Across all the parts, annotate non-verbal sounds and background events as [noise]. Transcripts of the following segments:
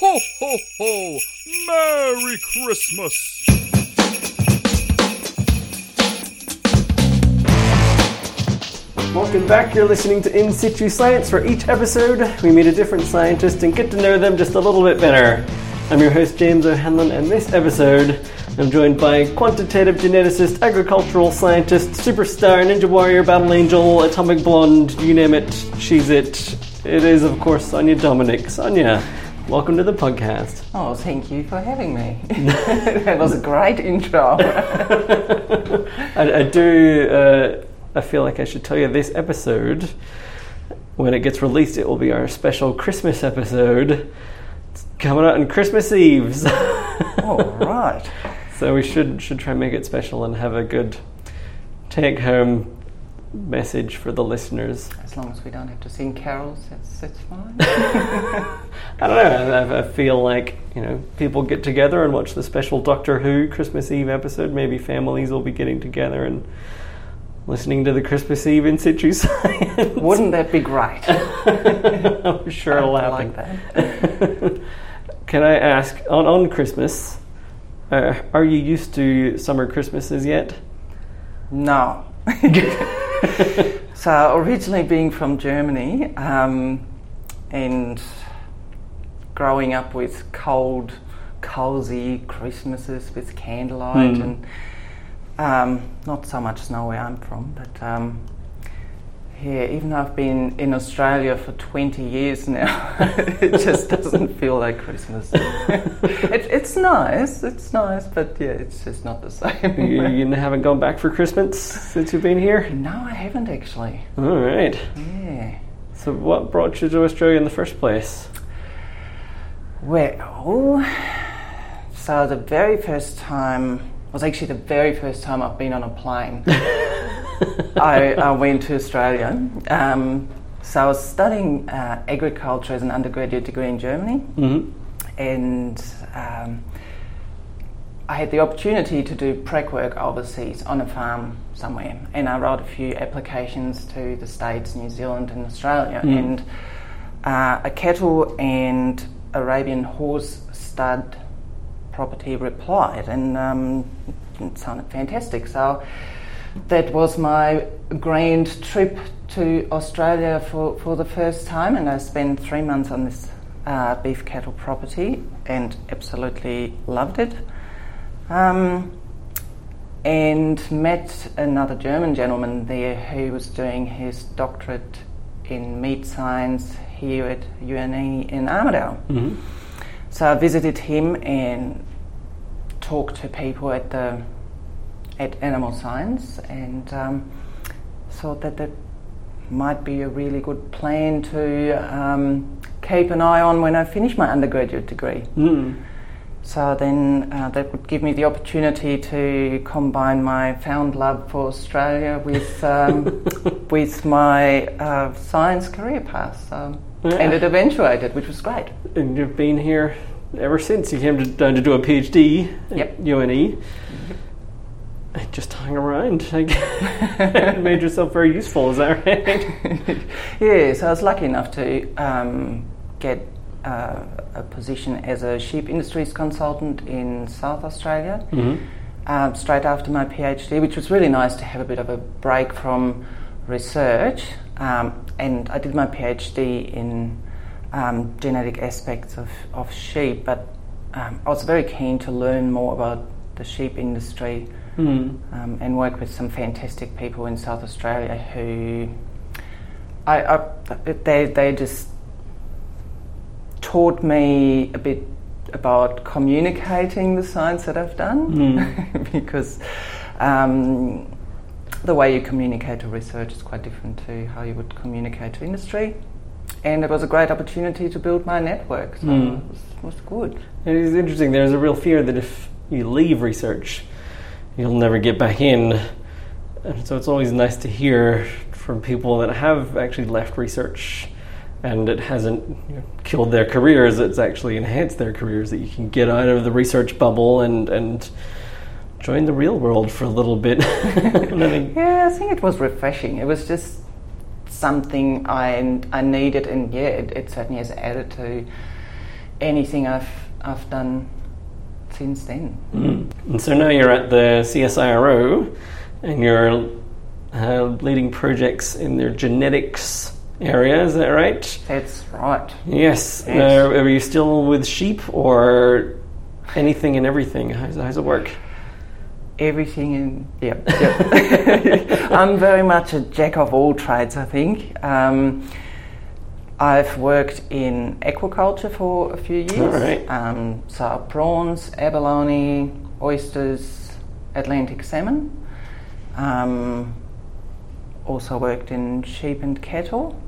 Ho, ho, ho! Merry Christmas! Welcome back. You're listening to In Situ Science. For each episode, we meet a different scientist and get to know them just a little bit better. I'm your host, James O'Hanlon, and this episode, I'm joined by quantitative geneticist, agricultural scientist, superstar, ninja warrior, battle angel, atomic blonde, you name it, she's it. It is, of course, Sonja Dominik. Sonja, welcome to the podcast. Oh, thank you for having me. [laughs] [laughs] that was a great intro. [laughs] I, I do. Uh, I feel like I should tell you this episode, when it gets released, it will be our special Christmas episode. It's coming out on Christmas Eves. All right. so we should should try and make it special and have a good take home message for the listeners. As long as we don't have to sing carols, that's, that's fine. [laughs] I don't know. I, I feel like you know people get together and watch the special Doctor Who Christmas Eve episode. Maybe families will be getting together and listening to the Christmas Eve in situ [laughs] science. Wouldn't that be great? [laughs] I'm sure it'll happen. like that. Can I ask on on Christmas? Uh, are you used to summer Christmases yet? No. [laughs] so, originally being from Germany um, and growing up with cold, cozy Christmases with candlelight Mm. and um, not so much snow where I'm from, but um, yeah, even though I've been in Australia for 20 years now, [laughs] it just doesn't feel like Christmas. [laughs] it, it's nice, it's nice, but yeah, it's just not the same. you, you [laughs] haven't gone back for Christmas since you've been here. no, I haven't actually. All right. Yeah. So, what brought you to Australia in the first place? Well, so the very first time was actually the very first time I've been on a plane. I, I went to Australia. Um, so I was studying uh, agriculture as an undergraduate degree in Germany, Mm-hmm. and um, I had the opportunity to do prac work overseas on a farm somewhere. And I wrote a few applications to the States, New Zealand, and Australia. Mm. And uh, a cattle and Arabian horse stud property replied, and um, it sounded fantastic. So that was my grand trip to Australia for, for the first time, and I spent three months on this uh, beef cattle property and absolutely loved it. Um, and met another German gentleman there who was doing his doctorate in meat science here at UNE in Armidale. Mm-hmm. So I visited him and talked to people at the at Animal Science, and um, thought that that might be a really good plan to um, keep an eye on when I finish my undergraduate degree. Mm. So then uh, that would give me the opportunity to combine my found love for Australia with um, [laughs] with my uh, science career path. So, Yeah. And it eventuated, which was great. And you've been here ever since you came to, down to do a PhD at Yep. UNE. I [laughs] just hung around. And [laughs] made yourself very useful. Is that right? [laughs] yeah, so I was lucky enough to um, get uh, a position as a sheep industries consultant in South Australia mm-hmm. um, straight after my PhD, which was really nice to have a bit of a break from research. Um, and I did my PhD in um, genetic aspects of, of sheep, but um, I was very keen to learn more about the sheep industry Mm. um, and work with some fantastic people in South Australia who I, I they they just taught me a bit about communicating the science that I've done Mm. [laughs] because um, the way you communicate to research is quite different to how you would communicate to industry. And it was a great opportunity to build my network, so Mm. it, was, it was good. It is interesting. There's a real fear that if you leave research, you'll never get back in. And so it's always nice to hear from people that have actually left research and it hasn't you know, killed their careers, it's actually enhanced their careers, that you can get out of the research bubble and, and join the real world for a little bit. [laughs] Yeah, I think it was refreshing. It was just something I I needed, and yeah, it, it certainly has added to anything I've I've done since then. Mm. And so now you're at the CSIRO, and you're uh, leading projects in their genetics area. Is that right? That's right. Yes. Yes. Uh, are you still with sheep or anything and everything? How's, how's it work? Everything in yeah, yep. [laughs] [laughs] I'm very much a jack of all trades. I think. Um, I've worked in aquaculture for a few years. Right. Um, so prawns, abalone, oysters, Atlantic salmon. Um, also worked in sheep and cattle.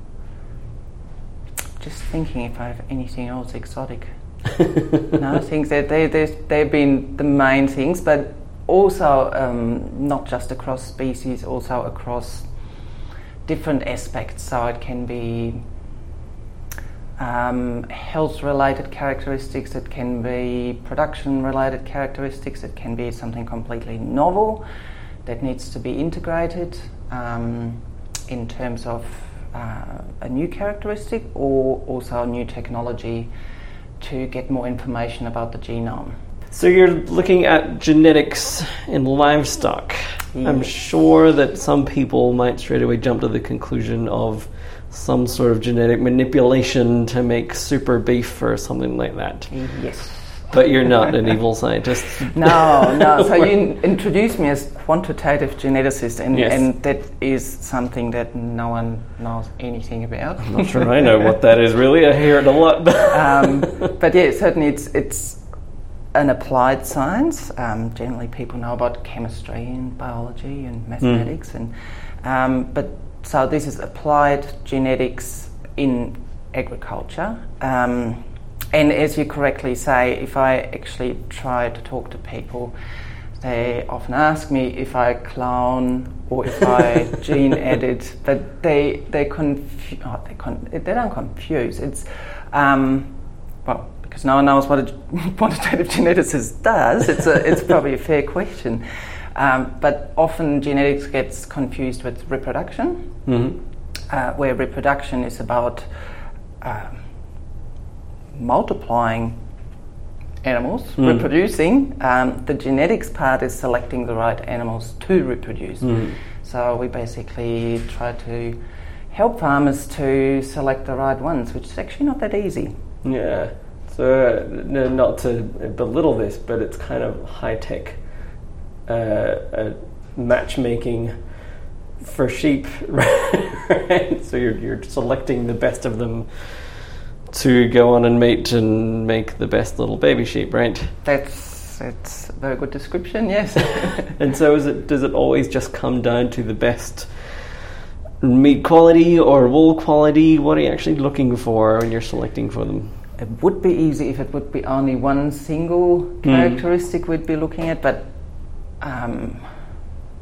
Just thinking if I have anything else exotic. [laughs] no, I think that they, they, they've been the main things, but also um, not just across species, also across different aspects. So it can be um, health related characteristics, it can be production related characteristics, it can be something completely novel that needs to be integrated um, in terms of uh, a new characteristic or also a new technology to get more information about the genome. So you're looking at genetics in livestock. I'm sure that some people might straight away jump to the conclusion of some sort of genetic manipulation to make super beef or something like that. Yes. But you're not an evil scientist. [laughs] No, no. [laughs] So you introduced me as quantitative geneticist, and, Yes. and that is something that no one knows anything about. I'm not sure I know what that is really. I hear it a lot. [laughs] um, but yeah, certainly it's it's an applied science. Um, generally, people know about chemistry and biology and mathematics, and um, but so this is applied genetics in agriculture. Um, and as you correctly say, if I actually try to talk to people, they often ask me if I clone or if I [laughs] gene edit, but they they confu- oh, they, con- they don't confuse. It's um, well because no one knows what a [laughs] quantitative geneticist does. It's a, it's probably a fair question, um, but often genetics gets confused with reproduction, Mhm. uh, where reproduction is about um, multiplying animals, Mm. reproducing. Um, the genetics part is selecting the right animals to reproduce. Mm. So we basically try to help farmers to select the right ones, which is actually not that easy. Yeah. So, uh, no, not to belittle this, but it's kind of high tech uh, matchmaking for sheep, [laughs] right? So you're, you're selecting the best of them to go on and mate and make the best little baby sheep, right? That's that's a very good description. Yes. [laughs] And so, is it does it always just come down to the best meat quality or wool quality? What are you actually looking for when you're selecting for them? It would be easy if it would be only one single characteristic we'd be looking at, but um,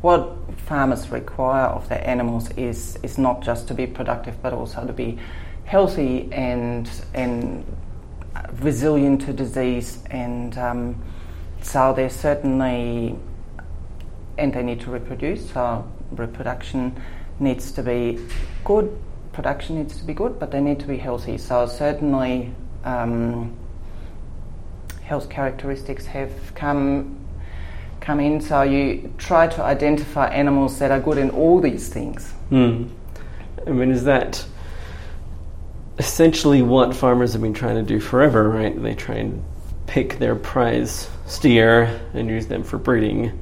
what farmers require of their animals is is not just to be productive, but also to be healthy and and resilient to disease, and um, so they're certainly and they need to reproduce. So reproduction needs to be good. Production needs to be good, but they need to be healthy. So certainly, um, health characteristics have come come in. So you try to identify animals that are good in all these things. Hmm. I mean, is that essentially what farmers have been trying to do forever, right? They try and pick their prize steer and use them for breeding.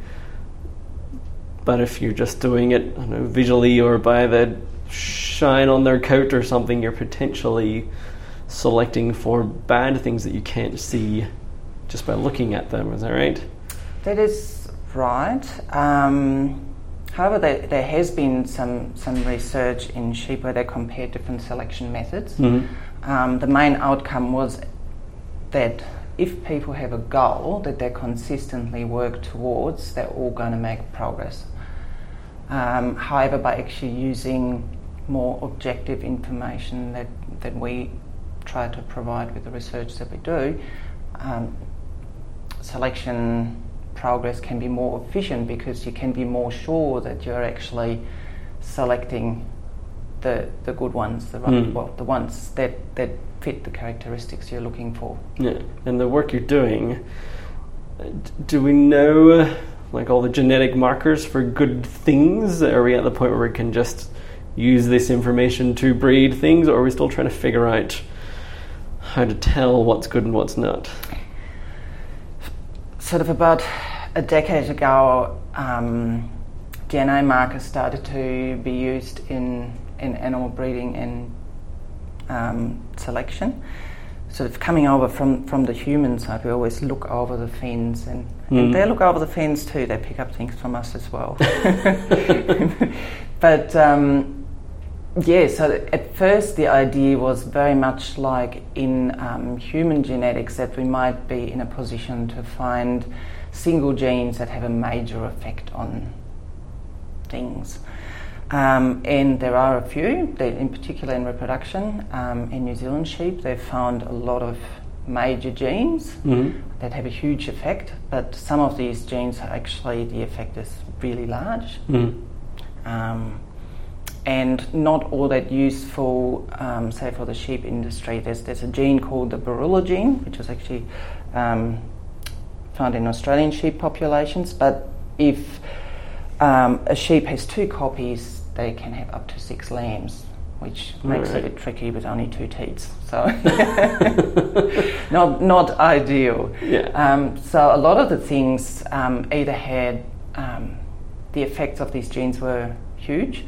But if you're just doing it know, visually or by the shine on their coat or something, you're potentially selecting for bad things that you can't see just by looking at them. Is that right? That is right. Um, however, there, there has been some, some research in sheep where they compared different selection methods. Mhm. Um, the main outcome was that if people have a goal that they consistently work towards, they're all going to make progress. Um, however, by actually using more objective information that, that we try to provide with the research that we do, um, selection progress can be more efficient because you can be more sure that you're actually selecting the the good ones, the right, Mm. well, the ones that that fit the characteristics you're looking for. Yeah, and the work you're doing, do we know like all the genetic markers for good things? Are we at the point where we can just use this information to breed things, or are we still trying to figure out how to tell what's good and what's not? Sort of about a decade ago, um, DNA markers started to be used in in animal breeding and um, selection. Sort of coming over from, from the human side, we always look over the fence, and, Mm. and they look over the fence too. They pick up things from us as well. [laughs] [laughs] but um, yeah, so at first the idea was very much like in um, human genetics that we might be in a position to find single genes that have a major effect on things. Um, and there are a few, in particular in reproduction. Um, in New Zealand sheep, they've found a lot of major genes Mm-hmm. that have a huge effect, but some of these genes are actually, the effect is really large. Mm. Um, and not all that useful, um, say for the sheep industry. There's, there's a gene called the Booroola gene, which is actually um, found in Australian sheep populations. But if um, a sheep has two copies, they can have up to six lambs, which makes Alright. it a bit tricky with only two teats. So [laughs] not not ideal. Yeah. Um, so a lot of the things um, either had um, the effects of these genes were huge,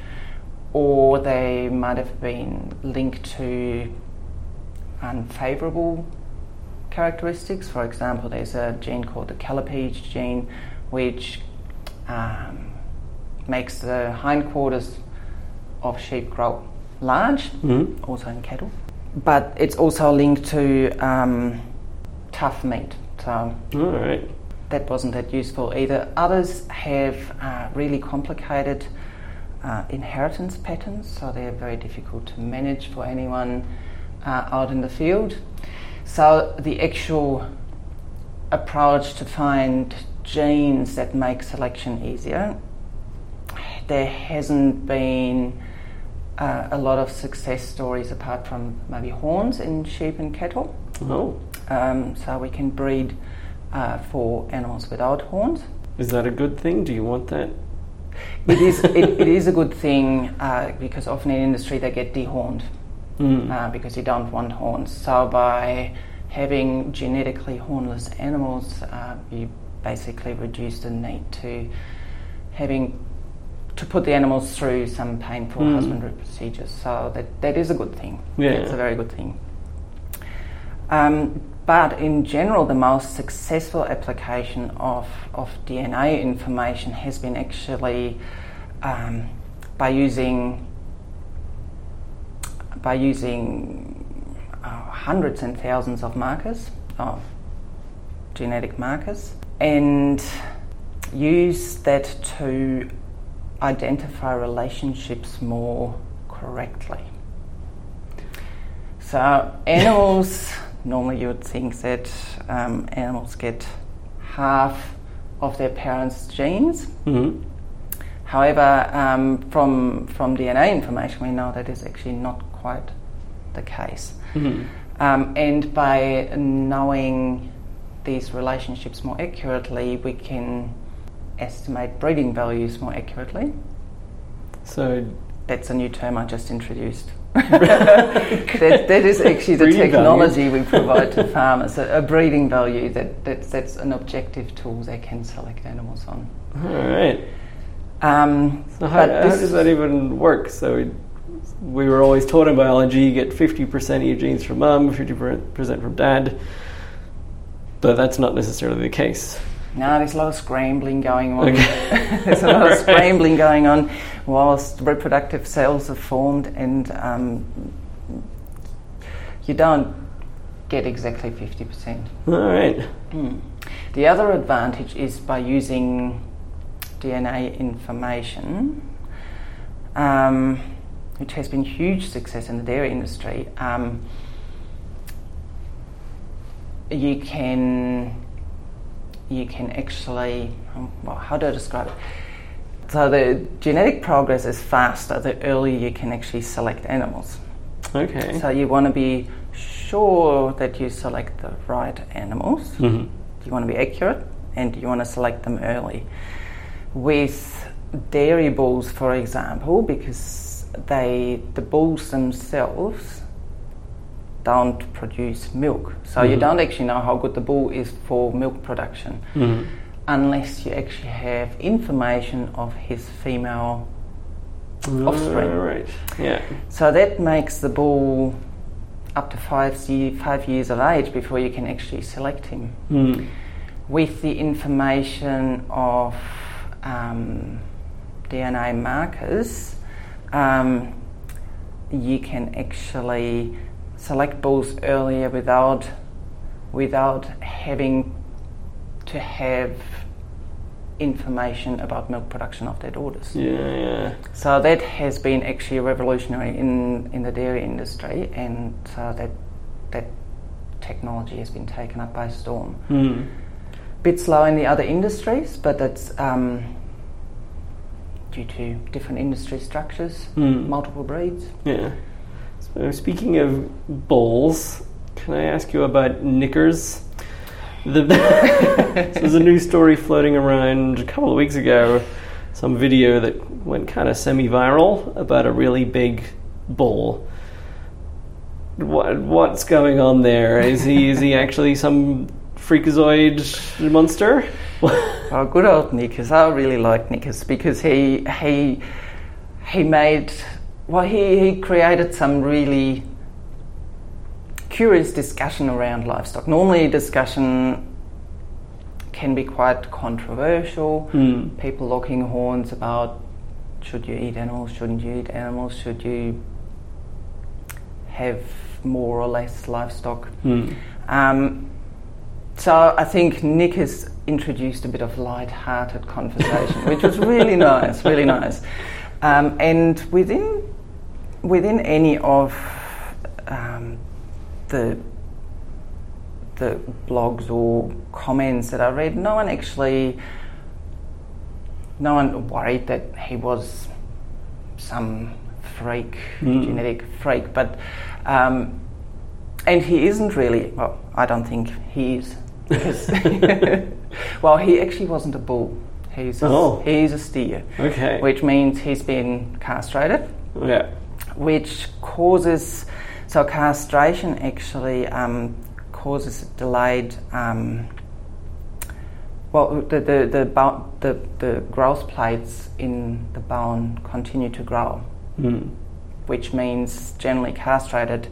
or they might have been linked to unfavourable characteristics. For example, there's a gene called the callipyge gene, which um, makes the hindquarters of sheep grow large, Mhm. also in cattle. But it's also linked to um, tough meat. So All right. that wasn't that useful either. Others have uh, really complicated uh, inheritance patterns, so they're very difficult to manage for anyone uh, out in the field. So the actual approach to find genes that make selection easier, there hasn't been uh, a lot of success stories apart from maybe horns in sheep and cattle. Oh, Um, so we can breed uh, for animals without horns. is that a good thing? Do you want that? It is, it, it is a good thing uh, because often in industry they get dehorned Mm. uh, because you don't want horns. So by having genetically hornless animals, uh, you basically reduce the need to having to put the animals through some painful Mm. husbandry procedures. So that, that is a good thing. Yeah. It's a very good thing. Um, but in general, the most successful application of, of DNA information has been actually um, by using by using uh, hundreds and thousands of markers of genetic markers and use that to identify relationships more correctly. So animals normally you would think that um, animals get half of their parents' genes. Mhm. However, um, from from DNA information, we know that is actually not quite the case. Mhm. Um, and by knowing these relationships more accurately, we can estimate breeding values more accurately. So, That's a new term I just introduced. [laughs] that, that is actually the Breeding technology we provide to farmers, a, a breeding value that, that's, that's an objective tool they can select animals on. all right. Um, So how, but how does that even work? So we, we were always taught in biology you get 50% of your genes from mum, 50% from dad, but that's not necessarily the case. No, there's a lot of scrambling going on. Okay. [laughs] there's a lot of scrambling going on whilst reproductive cells are formed, and um, you don't get exactly 50%. All right. Hmm. The other advantage is by using DNA information, um, which has been huge success in the dairy industry. Um, you can you can actually well, how do I describe it? so the genetic progress is faster the earlier you can actually select animals. Okay. So you want to be sure that you select the right animals. Mm-hmm. You want to be accurate and you want to select them early. With dairy bulls, for example, because they the bulls themselves don't produce milk, so you Mhm. don't actually know how good the bull is for milk production Mhm. unless you actually have information of his female offspring. Right. Yeah. So that makes the bull up to five, five years of age before you can actually select him. Mm. With the information of um, DNA markers, um, you can actually select bulls earlier without without having to have information about milk production of their daughters. Yeah. Yeah. So that has been actually revolutionary in, in the dairy industry, and so that that technology has been taken up by storm. Mm. Bit slow in the other industries, but that's um, due to different industry structures, Mm. multiple breeds. Yeah. So speaking of bulls, can I ask you about Knickers? The, [laughs] there's a new story floating around a couple of weeks ago, some video that went kind of semi-viral about a really big bull. What what's going on there? Is he is he actually some freakazoid monster? [laughs] Oh, good old Knickers. I really like Knickers because he he he made well he, he created some really curious discussion around livestock. Normally discussion can be quite controversial. Hmm. People locking horns about should you eat animals, shouldn't you eat animals, should you have more or less livestock. Hmm. Um, so I think Nick has introduced a bit of light-hearted conversation, which was really [laughs] nice, really nice. Um, and within within any of um, the the blogs or comments that I read, no one actually, no one worried that he was some freak, Mm. genetic freak, but. Um, and he isn't really. Well, I don't think he is [laughs] [laughs] well, he actually wasn't a bull. He's a, Oh. he's a steer, Okay. which means he's been castrated, Yeah. Which causes. So castration actually um, causes delayed. Um, well, the the the, bo- the the growth plates in the bone continue to grow Hmm. which means generally castrated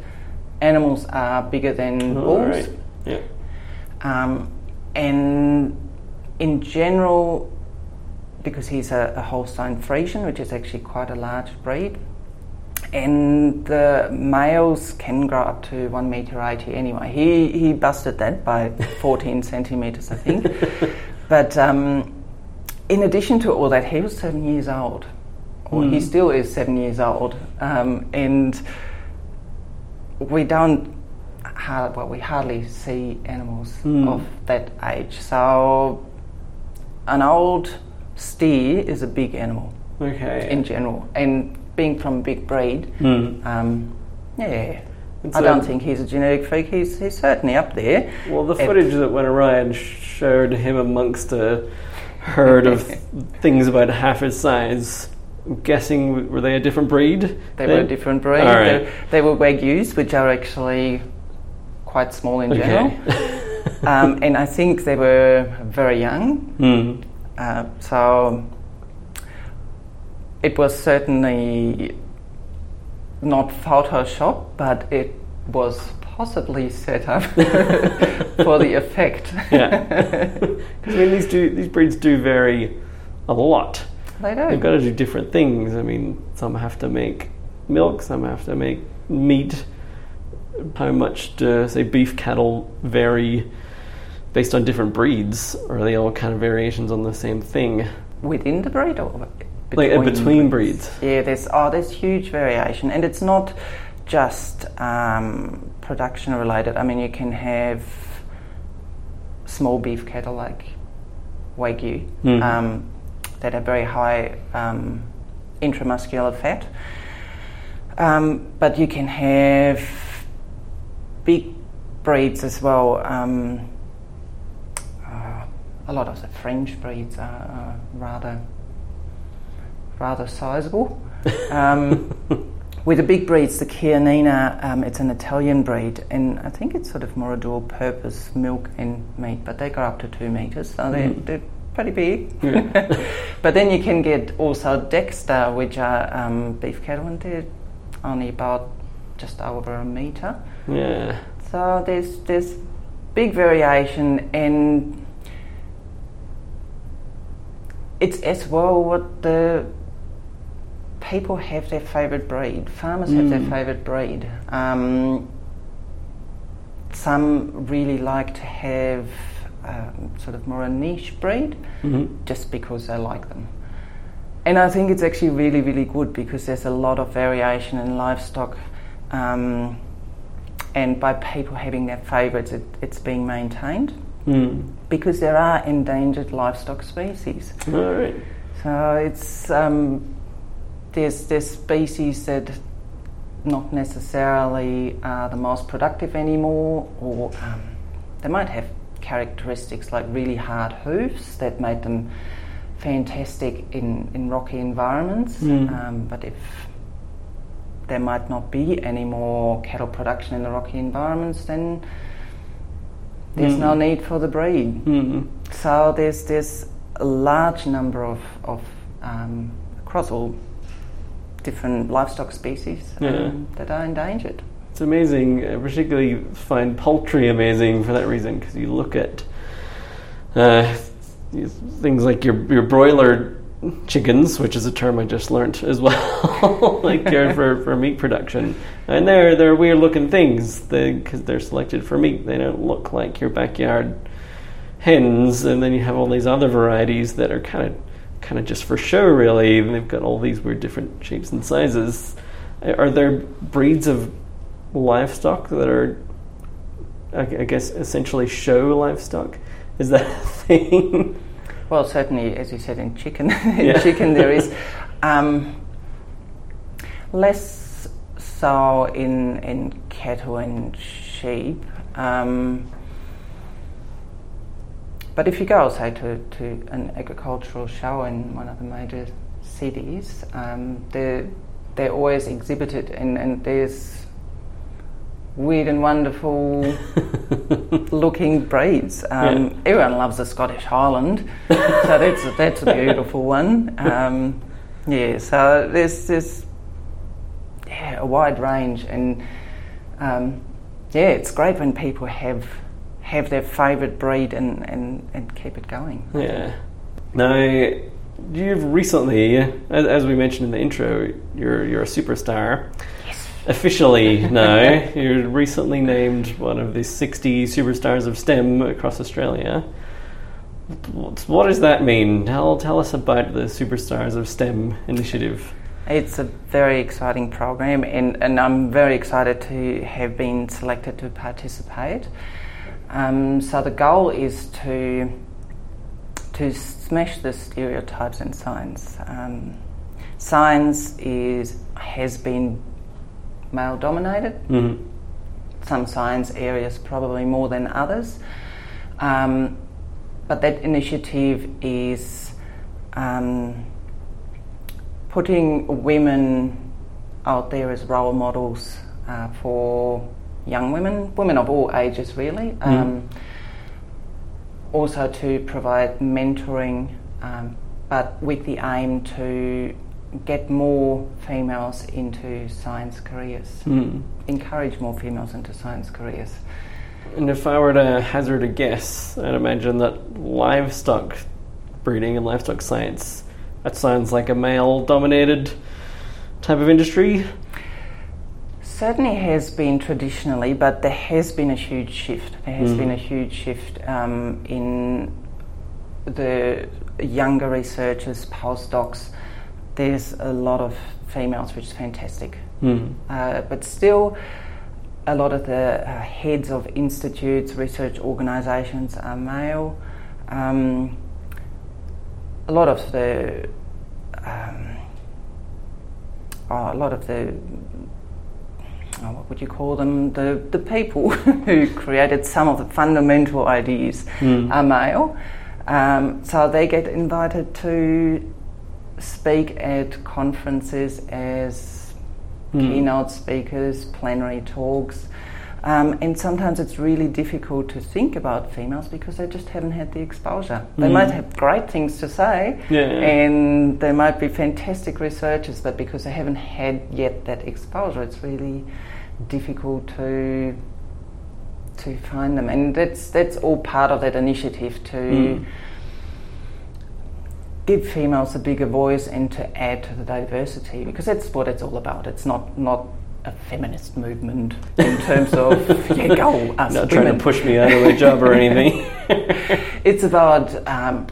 animals are bigger than Oh, bulls. right. Yeah. Um, and in general, because he's a, a Holstein Friesian, which is actually quite a large breed, and the males can grow up to one meter eighty anyway. He he busted that by [laughs] fourteen centimeters, I think. but um, in addition to all that, he was seven years old, or he Mm. still is seven years old, um, and we don't. har well, we hardly see animals Mm. of that age. So, an old steer is a big animal Okay. in general, and being from a big breed, Hmm. um, yeah. And I don't think he's a genetic freak. He's, he's certainly up there. Well, the footage that went around showed him amongst a herd of [laughs] things about half his size. I'm guessing were they a different breed? They were a different breed. Right. They, they were Wagyus, which are actually quite small in general. Okay. [laughs] um, and I think they were very young. Hmm. Uh, so it was certainly not Photoshop, but it was possibly set up [laughs] for the effect. Yeah. [laughs] 'Cause, I mean, these do these breeds do vary a lot. they do. They've got to do different things. I mean, some have to make milk, some have to make meat. How much do say beef cattle vary based on different breeds, or are they all kind of variations on the same thing? Within the breed or Like uh, between breeds. Yeah, there's oh, there's huge variation, and it's not just um, production related. I mean, you can have small beef cattle like Wagyu Mhm. um, that have very high um, intramuscular fat. Um, but you can have big breeds as well. Um, uh, a lot of the French breeds are, are rather rather sizable. Um, [laughs] with the big breeds, the Chianina, um, it's an Italian breed, and I think it's sort of more a dual purpose milk and meat, but they go up to two meters, so they're, Mm. they're pretty big. Yeah. [laughs] but then you can get also Dexter, which are um, beef cattle, and they're only about just over a meter. Yeah. So there's there's big variation, and it's as well what the people have their favourite breed. Farmers have their Mm. favourite breed. Um, some really like to have um, sort of more a niche breed hmm just because they like them. And I think it's actually really, really good because there's a lot of variation in livestock. Um, and by people having their favourites, it, it's being maintained Mm. because there are endangered livestock species. All right. So it's um, there's there's species that not necessarily are the most productive anymore, or um, they might have characteristics like really hard hooves that made them fantastic in, in rocky environments. Mm. Um, but if there might not be any more cattle production in the rocky environments, then there's no Mm. need for the breed. Mm. So there's there's a large number of, of um, across all different livestock species um, Yeah. that are endangered. It's amazing. I particularly find poultry amazing for that reason because you look at uh, things like your your broiler chickens, which is a term I just learnt as [laughs] well, like they're [laughs] for, for meat production, and they're they're weird looking things because they're selected for meat. They don't look like your backyard hens, and then you have all these other varieties that are kind of kind of just for show, really. And they've got all these weird different shapes and sizes. Are there breeds of livestock that are, I guess, essentially show livestock? Is that a thing? Well, certainly, as you said, in chicken, [laughs] Yeah. in chicken there is [laughs] um, less so in in cattle and sheep. Um, but if you go, say, to, to an agricultural show in one of the major cities, um, they're, they're always exhibited, and, and there's weird and wonderful [laughs] looking breeds. Um, Yeah. Everyone loves the Scottish Highland, so that's a, that's a beautiful one. Um, yeah, so there's this yeah a wide range, and um, yeah, it's great when people have have their favourite breed and, and, and keep it going. Yeah. Now, you've recently, as, as we mentioned in the intro, you're you're a superstar. Yes. Officially [laughs] now, you're recently named one of the 60 superstars of STEM across Australia. What, what does that mean? Tell, tell us about the Superstars of STEM initiative. It's a very exciting program, and, and I'm very excited to have been selected to participate. Um, so the goal is to to smash the stereotypes in science. Um, science is has been male dominated. Mm-hmm. Some science areas probably more than others, um, but that initiative is. Um, putting women out there as role models uh, for young women, women of all ages really. Um, also to provide mentoring, um, but with the aim to get more females into science careers, Mm. encourage more females into science careers. And if I were to hazard a guess, I'd imagine that livestock breeding and livestock science, that sounds like a male dominated type of industry. Certainly has been traditionally, but there has been a huge shift. There has Mm. been a huge shift um, in the younger researchers, postdocs. There's a lot of females, which is fantastic. Mm. Uh, but still, a lot of the uh, heads of institutes, research organisations are male. Um, a lot of the um, oh, a lot of the oh, what would you call them? The the people [laughs] who created some of the fundamental ideas Mm. are male, um, so they get invited to speak at conferences as Mm. keynote speakers, plenary talks. Um, and sometimes it's really difficult to think about females because they just haven't had the exposure. They Mm. might have great things to say, Yeah. and they might be fantastic researchers, but because they haven't had yet that exposure, it's really difficult to to find them. And that's that's all part of that initiative to Mm. give females a bigger voice and to add to the diversity because that's what it's all about. It's not not a feminist movement in terms of yeah, go [laughs] us Not trying to push me out of my job or anything. [laughs] It's about um,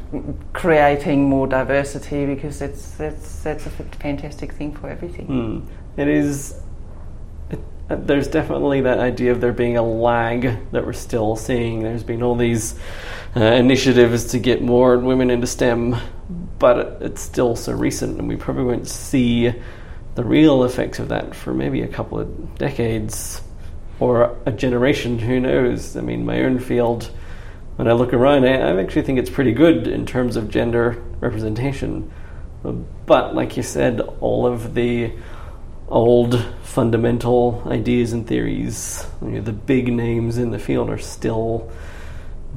creating more diversity because it's that's that's a fantastic thing for everything. Mm. It is. It, uh, there's definitely that idea of there being a lag that we're still seeing. There's been all these uh, initiatives to get more women into STEM, but it, it's still so recent, and we probably won't see the real effects of that for maybe a couple of decades or a generation. Who knows? I mean, my own field. When I look around, I, I actually think it's pretty good in terms of gender representation. But like you said, all of the old fundamental ideas and theories, you know, the big names in the field are still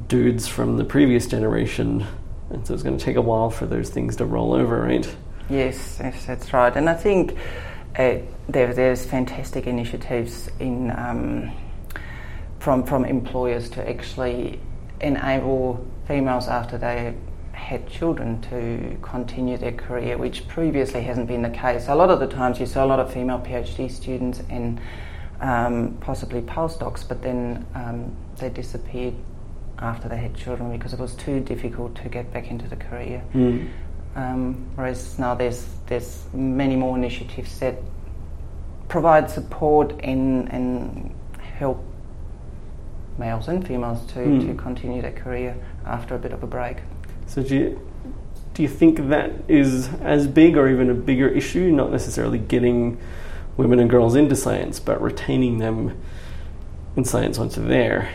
dudes from the previous generation. And so it's going to take a while for those things to roll over, right? Yes, yes, that's right. And I think uh, there, there's fantastic initiatives in um, from from employers to actually enable females after they had children to continue their career, which previously hasn't been the case. A lot of the times you saw a lot of female PhD students and um, possibly postdocs, but then um, they disappeared after they had children because it was too difficult to get back into the career. Mm. Um, whereas now there's there's many more initiatives that provide support and and help males and females to, Mm. to continue their career after a bit of a break. So do you, do you think that is as big or even a bigger issue? Not necessarily getting women and girls into science, but retaining them in science once they're there.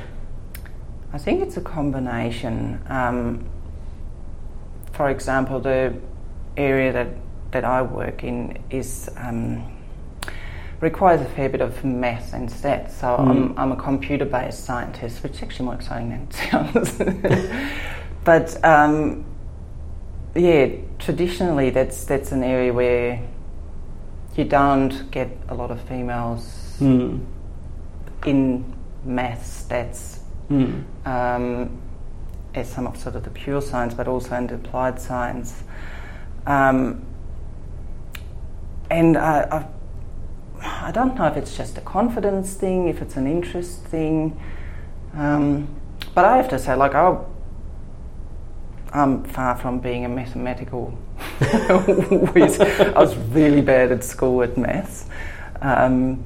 I think it's a combination. Um, for example, the area that, that I work in is um, requires a fair bit of maths and stats. So Mm. I'm, I'm a computer-based scientist, which is actually more exciting than it sounds. [laughs] but um, yeah, traditionally that's that's an area where you don't get a lot of females Mm. in maths, stats, Mm. um, as some of sort of the pure science, but also in the applied science. Um, and I, I, I don't know if it's just a confidence thing, if it's an interest thing, um, but I have to say, like, I, I'm far from being a mathematical [laughs] whiz. I was really bad at school at maths. Um,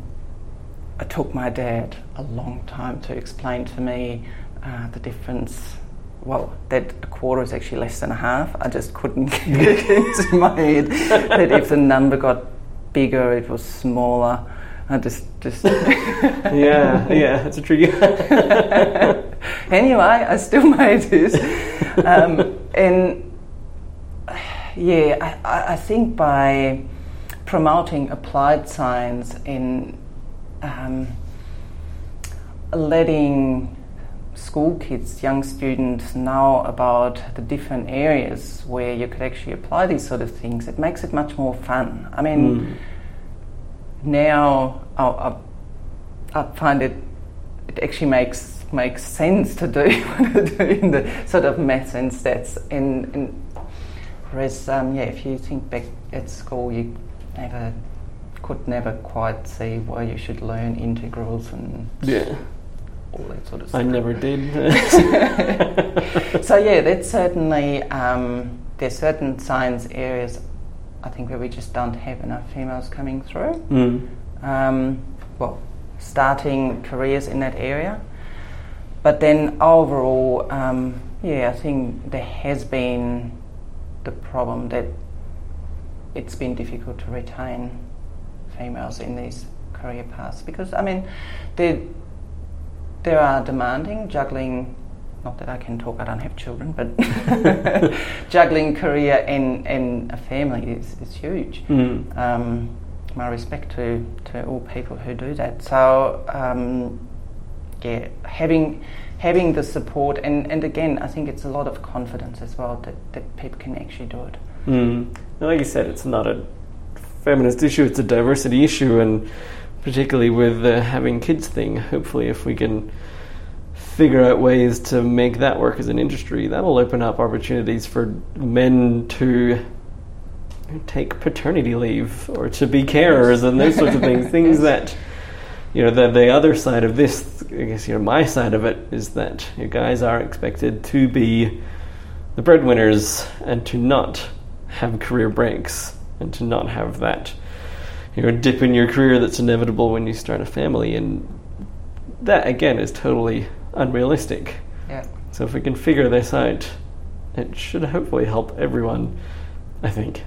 it took my dad a long time to explain to me uh, the difference. Well, that a quarter is actually less than a half. I just couldn't [laughs] get it into my head that if the number got bigger, it was smaller. I just, just. [laughs] Yeah, yeah, it's a tricky. [laughs] anyway, I still made it. Um, and yeah, I- I, I think by promoting applied science and um, letting school kids, young students know about the different areas where you could actually apply these sort of things, it makes it much more fun. I mean, Mm. now I, I, I find it it actually makes makes sense to do [laughs] doing the sort of maths and stats and, and whereas um, yeah if you think back at school you never could never quite see why you should learn integrals and Yeah, all that sort of I never did. [laughs] so yeah, that's certainly um, there's certain science areas I think where we just don't have enough females coming through. mm. Um, well, starting careers in that area, but then overall, um, yeah, I think there has been the problem that it's been difficult to retain females in these career paths because I mean they they are demanding juggling not that I can talk I don't have children but [laughs] juggling career and, and a family is, is huge Mm. um, my respect to, to all people who do that so um, yeah having having the support and, and again I think it's a lot of confidence as well that, that people can actually do it Mm. Like you said, it's not a feminist issue; it's a diversity issue, and particularly with the having kids thing. Hopefully, if we can figure out ways to make that work as an industry, that'll open up opportunities for men to take paternity leave or to be carers and those sorts of things. [laughs] Things that you know the the other side of this, I guess you know my side of it is that you guys are expected to be the breadwinners and to not have career breaks and to not have that you know dip in your career that's inevitable when you start a family and that again is totally unrealistic. Yeah. So if we can figure this out it should hopefully help everyone i think.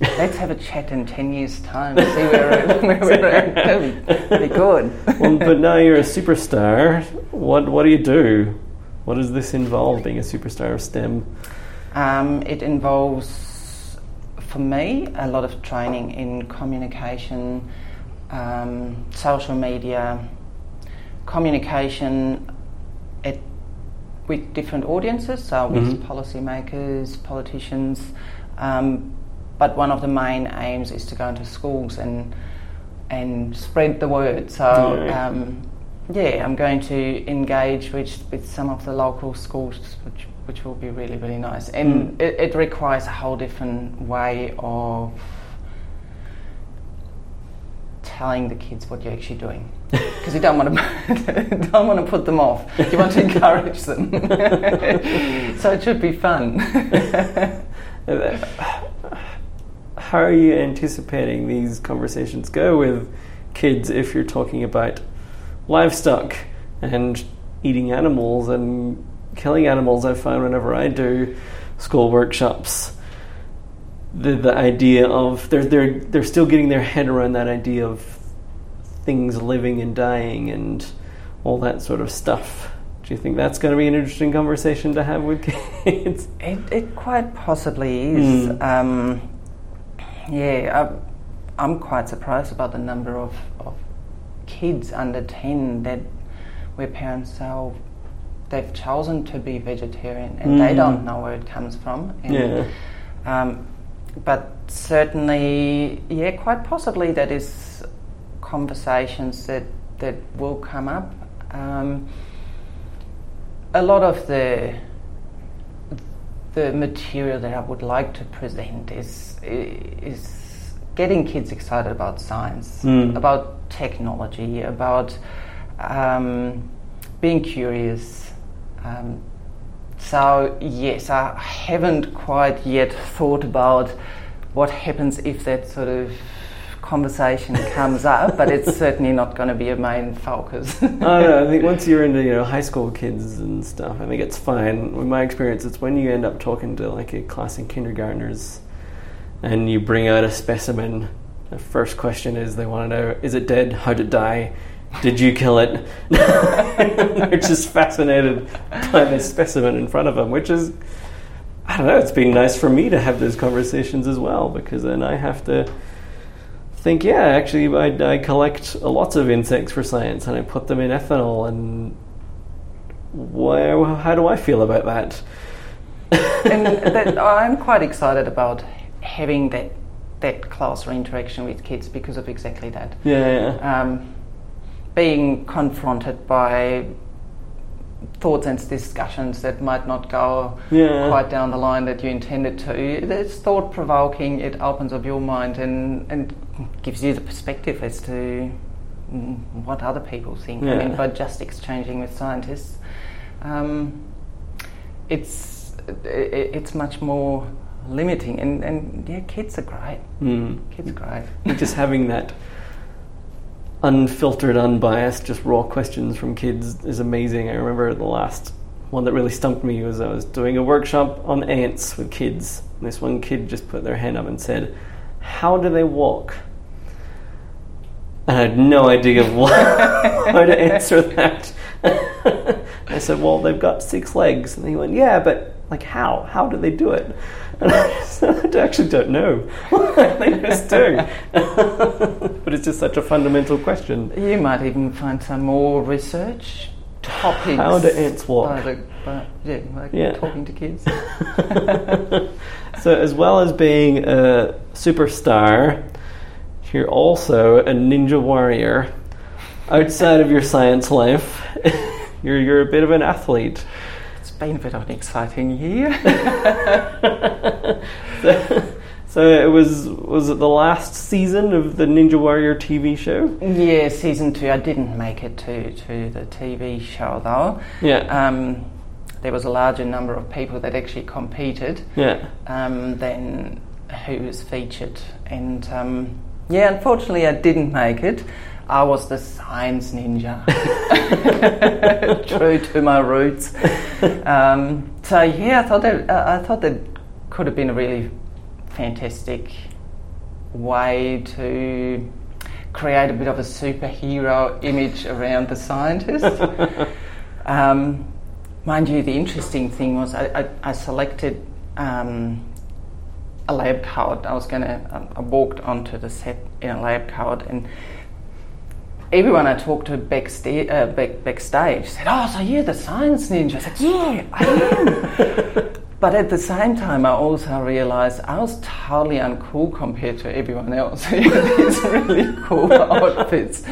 Let's have a chat in 10 years time [laughs] and [laughs] see where, we're at. That'd be good. [laughs] Well, but now you're a superstar. What what do you do? What does this involve being a superstar of stem? Um, it involves, for me, a lot of training in communication, um, social media, communication at, with different audiences, so with Mhm. policymakers, politicians. Um, but one of the main aims is to go into schools and and spread the word. So. Yeah. Um, yeah, I'm going to engage with, with some of the local schools, which, which will be really, really nice. And Mm. it, it requires a whole different way of telling the kids what you're actually doing. [laughs] Because you don't want to [laughs] don't want to put them off. You want to [laughs] encourage them. so it should be fun. How are you anticipating these conversations go with kids if you're talking about livestock and eating animals and killing animals? I find whenever I do school workshops, the the idea of they're they're they're still getting their head around that idea of things living and dying and all that sort of stuff. Do you think that's going to be an interesting conversation to have with [laughs] kids? It, it quite possibly is. Mm. Um, yeah, I, I'm quite surprised about the number of, of kids under 10 that where parents say oh, they've chosen to be vegetarian and they Mm. don't know where it comes from. And, Yeah. Um, but certainly, yeah, quite possibly that is conversations that, that will come up. Um, a lot of the the material that I would like to present is is getting kids excited about science, Mm. about technology, about um, being curious. Um, so yes, I haven't quite yet thought about what happens if that sort of conversation [laughs] comes up, but it's certainly not going to be a main focus. [laughs] I don't know. I think once you're into you know high school kids and stuff, I think it's fine. In my experience, it's when you end up talking to like a class of kindergartners, and you bring out a specimen. The first question is they want to know: Is it dead? How did it die? Did you kill it? [laughs] They're just fascinated by this specimen in front of them, which is I don't know. It's been nice for me to have those conversations as well because then I have to think, yeah, actually, I, I collect lots of insects for science and I put them in ethanol, and where, how do I feel about that? and [laughs] that, I'm quite excited about having that that closer interaction with kids because of exactly that. Yeah, yeah. Um, being confronted by thoughts and discussions that might not go Yeah. quite down the line that you intended to. It's thought provoking. It opens up your mind and and gives you the perspective as to mm, what other people think. I mean, by just exchanging with scientists, um, it's it's much more limiting. And, and yeah, kids are great. Mm. Kids are great. Just having that unfiltered, unbiased, just raw questions from kids is amazing. I remember the last one that really stumped me was I was doing a workshop on ants with kids. And this one kid just put their hand up and said, "How do they walk?" And I had no idea what, [laughs] how to answer that. [laughs] I said, "Well, they've got six legs," and he went, "Yeah, but like how? How do they do it?" And I [laughs] said, "I actually don't know. they just do." but it's just such a fundamental question. You might even find some more research topics. How do ants walk? By the, by, yeah, like Yeah. talking to kids. [laughs] So, as well as being a superstar, you're also a ninja warrior. Outside of your science life, [laughs] you're you're a bit of an athlete. It's been a bit of an exciting year. [laughs] [laughs] so, so it was was it the last season of the Ninja Warrior TV show? yeah, season two. I didn't make it to, to the TV show though. Yeah, Um, there was a larger number of people that actually competed yeah. um, than who was featured. And um, yeah, unfortunately, I didn't make it. I was the science ninja, [laughs] true to my roots. Um, so yeah, I thought that uh, I thought that could have been a really fantastic way to create a bit of a superhero image around the scientist. [laughs] Um, mind you, the interesting thing was I, I, I selected um, a lab coat. I was going to, I walked onto the set in a lab coat, and everyone I talked to backsta- uh, back, backstage said, Oh, so you're the science ninja? I said, Yeah, I am. [laughs] but at the same time, I also realised I was totally uncool compared to everyone else who [laughs] had these really cool [laughs] outfits.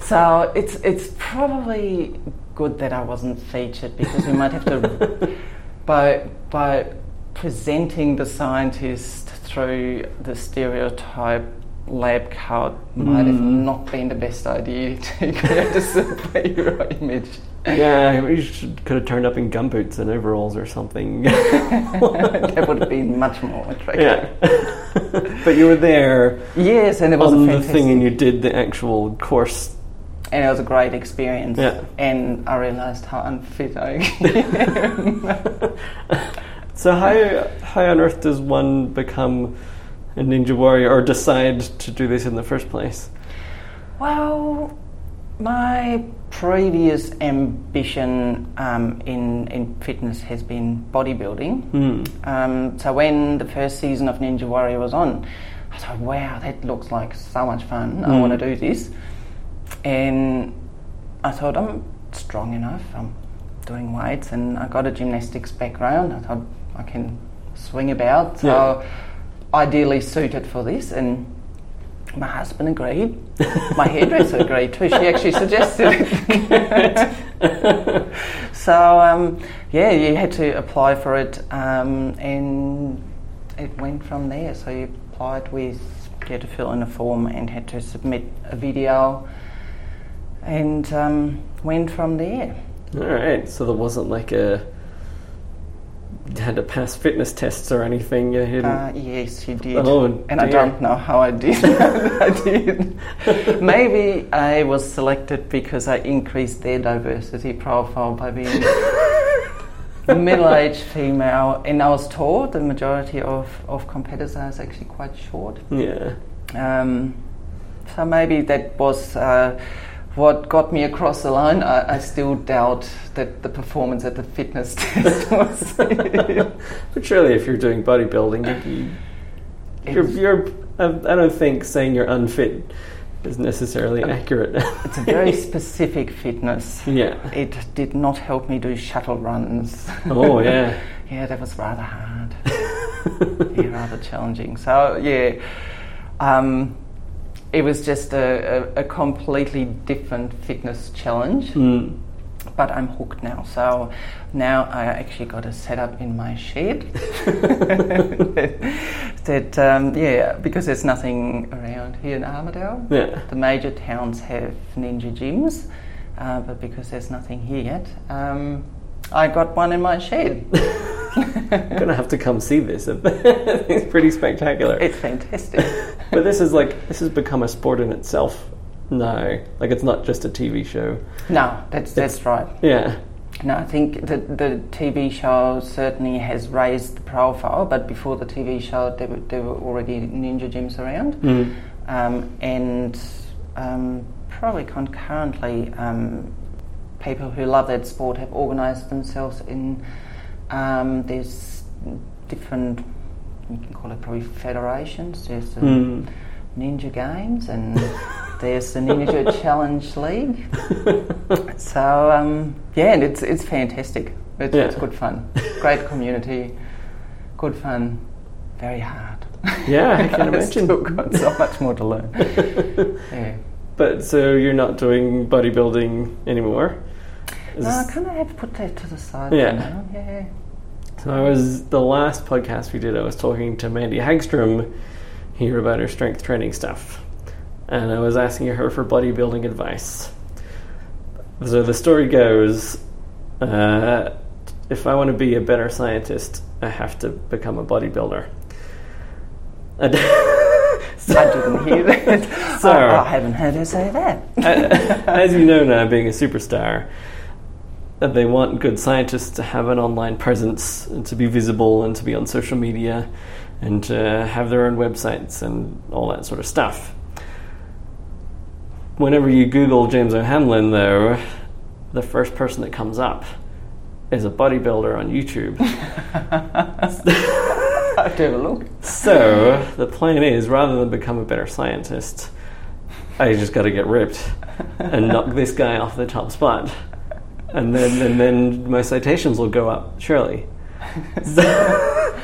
So it's it's probably good that I wasn't featured because we might have to by by presenting the scientist through the stereotype lab coat might have hmm. not been the best idea [laughs] to create a superhero image. Yeah, you should, could have turned up in gumboots and overalls or something. [laughs] [laughs] that would have been much more attractive. yeah. but you were there Yes, and it was on a the thing and you did the actual course. and it was a great experience. Yeah. And I realised how unfit I am. So how how on earth does one become a ninja warrior or decide to do this in the first place? Well, my previous ambition um, in, in fitness has been bodybuilding. Hmm. Um, so when the first season of Ninja Warrior was on, I thought, wow, that looks like so much fun. I Mm. want to do this. And I thought, I'm strong enough. I'm doing weights and I got a gymnastics background. I thought I can swing about. So Yeah. Ideally suited for this. And my husband agreed. My hairdresser agreed too. She actually suggested it. so um, yeah, you had to apply for it, um, and it went from there. So you applied with, you had to fill in a form and had to submit a video, and um, went from there. All right. So there wasn't like a [laughs] had to pass fitness tests or anything. You didn't. Uh, yes, you did. Oh, and I don't know how I did. [laughs] I did. [laughs] Maybe I was selected because I increased their diversity profile by being a middle-aged female, and I was told the majority of, of competitors are actually quite short. yeah. Um, so maybe that was uh, what got me across the line. I, I still doubt that the performance at the fitness [laughs] test was. [laughs] But surely, if you're doing bodybuilding, you, you're, you're, I I don't think saying you're unfit is necessarily accurate. It's a very [laughs] specific fitness. yeah. It did not help me do shuttle runs. Oh yeah. yeah, that was rather hard. yeah, rather challenging. So yeah, um, it was just a, a, a completely different fitness challenge. Mm. But I'm hooked now. So now I actually got a setup in my shed. [laughs] that um, yeah, because there's nothing around here in Armidale. Yeah. The major towns have ninja gyms, uh, but because there's nothing here yet, um, I got one in my shed. I'm [laughs] gonna have to come see this. [laughs] it's pretty spectacular. It's fantastic. But this is like this has become a sport in itself now. Like it's not just a TV show. no, that's that's right. Yeah. No, I think the, the TV show certainly has raised the profile, but before the TV show, there were, there were already ninja gyms around. Mm. Um, and um, probably concurrently, um, people who love that sport have organised themselves in um, there's different, you can call it probably federations. There's the Mm. Ninja Games and there's the Ninja [laughs] Challenge League. [laughs] So um, yeah, and it's it's fantastic. It's, it's good fun. Great community, good fun, very hard. Yeah, I [laughs] can imagine. Still got so much more to learn. Yeah. But so you're not doing bodybuilding anymore? Is No, I kind of have put that to the side. Yeah. now. Yeah. So I was the last podcast we did. I was talking to Mandy Hagstrom here about her strength training stuff, and I was asking her for bodybuilding advice. So the story goes: uh, if I want to be a better scientist, I have to become a bodybuilder. [laughs] And I didn't hear that. So- I, I haven't heard her say that. [laughs] as you know now, being a superstar, that they want good scientists to have an online presence and to be visible and to be on social media and to have their own websites and all that sort of stuff. Whenever you Google James O'Hanlon, though, the first person that comes up is a bodybuilder on YouTube. [laughs] I have to have a look. So the plan is, rather than become a better scientist, I just got to get ripped and knock this guy off the top spot, and then and then my citations will go up. Surely. so,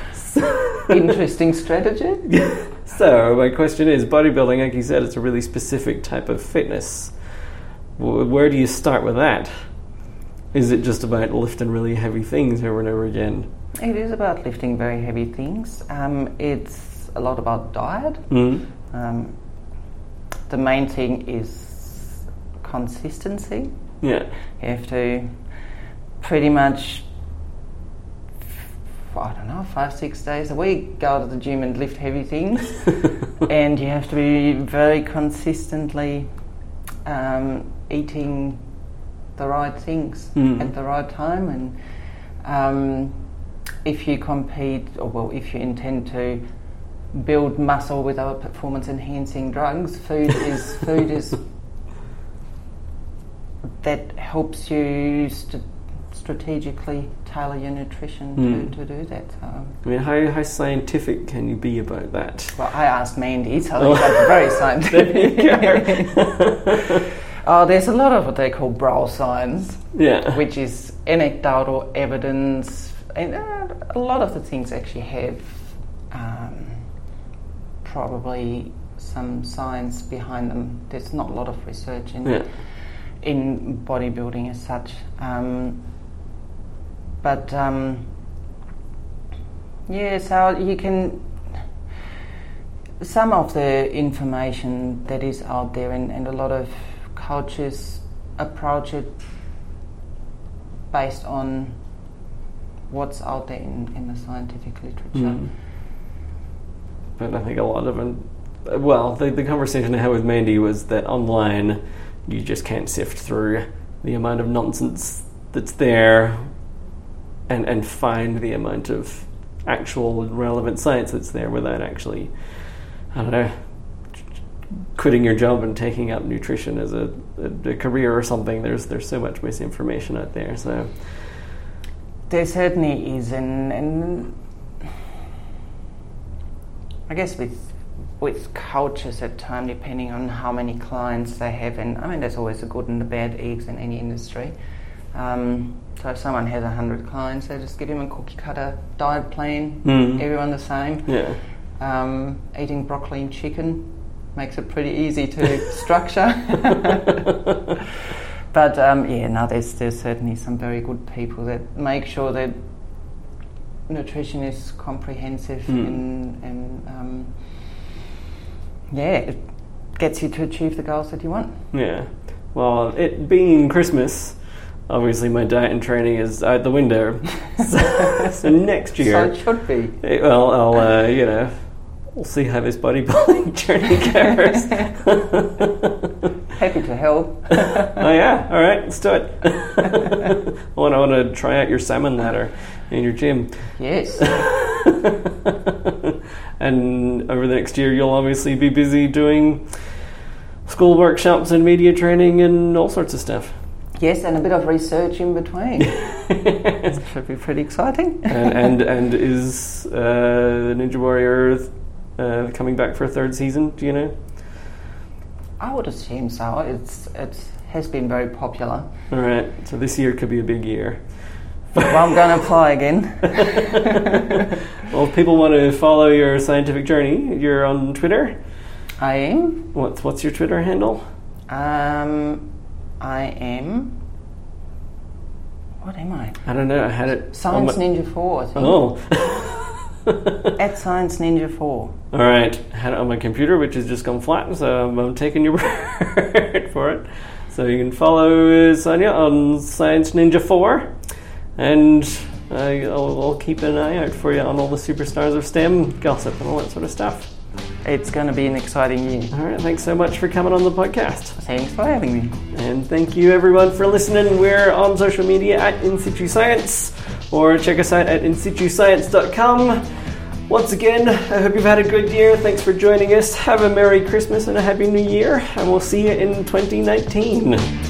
Interesting strategy. [laughs] So my question is, bodybuilding, like you said, it's a really specific type of fitness. Where do you start with that? Is it just about lifting really heavy things over and over again? It is about lifting very heavy things. Um, it's a lot about diet. Mm. Um, the main thing is consistency. Yeah. You have to pretty much, I don't know, five, six days a week go to the gym and lift heavy things. [laughs] and you have to be very consistently um, eating the right things Mm. at the right time. And um, if you compete, or well, if you intend to build muscle with other performance enhancing drugs, food is food is helps you st- strategically tailor your nutrition Mm. to, to do that. So, I mean, how, how scientific can you be about that? well, I asked Mandy, so Oh. that's very [laughs] scientific. There [laughs] oh, there's a lot of what they call bro science, Yeah. which is anecdotal evidence, and uh, a lot of the things actually have um, probably some science behind them. There's not a lot of research in Yeah. In bodybuilding as such. Um, but um, yeah, so you can. Some of the information that is out there, and, and a lot of coaches approach it based on what's out there in, in the scientific literature. Mm. But I think a lot of it, well, the, the conversation I had with Mandy was that online you just can't sift through the amount of nonsense that's there and, and find the amount of actual relevant science that's there without actually, I don't know, quitting your job and taking up nutrition as a, a, a career or something. There's, there's so much misinformation out there. So, There certainly is, and, and I guess with with cultures at time, depending on how many clients they have, and I mean, there's always the good and the bad eggs in any industry. Um, so if someone has hundred clients, they just give them a cookie cutter diet plan, Mm. everyone the same. yeah. Um, eating broccoli and chicken makes it pretty easy to [laughs] structure. [laughs] but um, yeah, no, there's there's certainly some very good people that make sure that nutrition is comprehensive Mm. and and um, yeah, it gets you to achieve the goals that you want. Yeah. Well, it being Christmas, obviously my diet and training is out the window. so, [laughs] so next So year, it should be. eh, well, I'll uh, you know, we'll see how this bodybuilding [laughs] journey goes. [laughs] Happy to help. oh yeah, all right, let's do it. I want, I want to try out your salmon ladder in your gym. yes. [laughs] and over the next year, you'll obviously be busy doing school workshops and media training and all sorts of stuff. Yes, and a bit of research in between. [laughs] it Should be pretty exciting. [laughs] and, and and is uh, Ninja Warrior uh, coming back for a third season? Do you know? I would assume so. It's it has been very popular. All right, so this year could be a big year. Well, I'm going to apply again. [laughs] Well, if people want to follow your scientific journey, you're on Twitter. I am. What's what's your Twitter handle? Um, I am. What am I? I don't know. I had it. Science my- Ninja 4, I think. Oh. [laughs] At Science Ninja 4. All right, I had it on my computer, which has just gone flat, so I'm, I'm taking your [laughs] word for it. So you can follow Sonja on Science Ninja 4, and I'll, I'll keep an eye out for you on all the superstars of STEM gossip and all that sort of stuff. It's going to be an exciting year. All right, thanks so much for coming on the podcast. Thanks for having me. And thank you everyone for listening. We're on social media at In Situ Science, or check us out at insituscience.com. Once again, I hope you've had a good year. Thanks for joining us. Have a Merry Christmas and a Happy New Year, and we'll see you in 2019.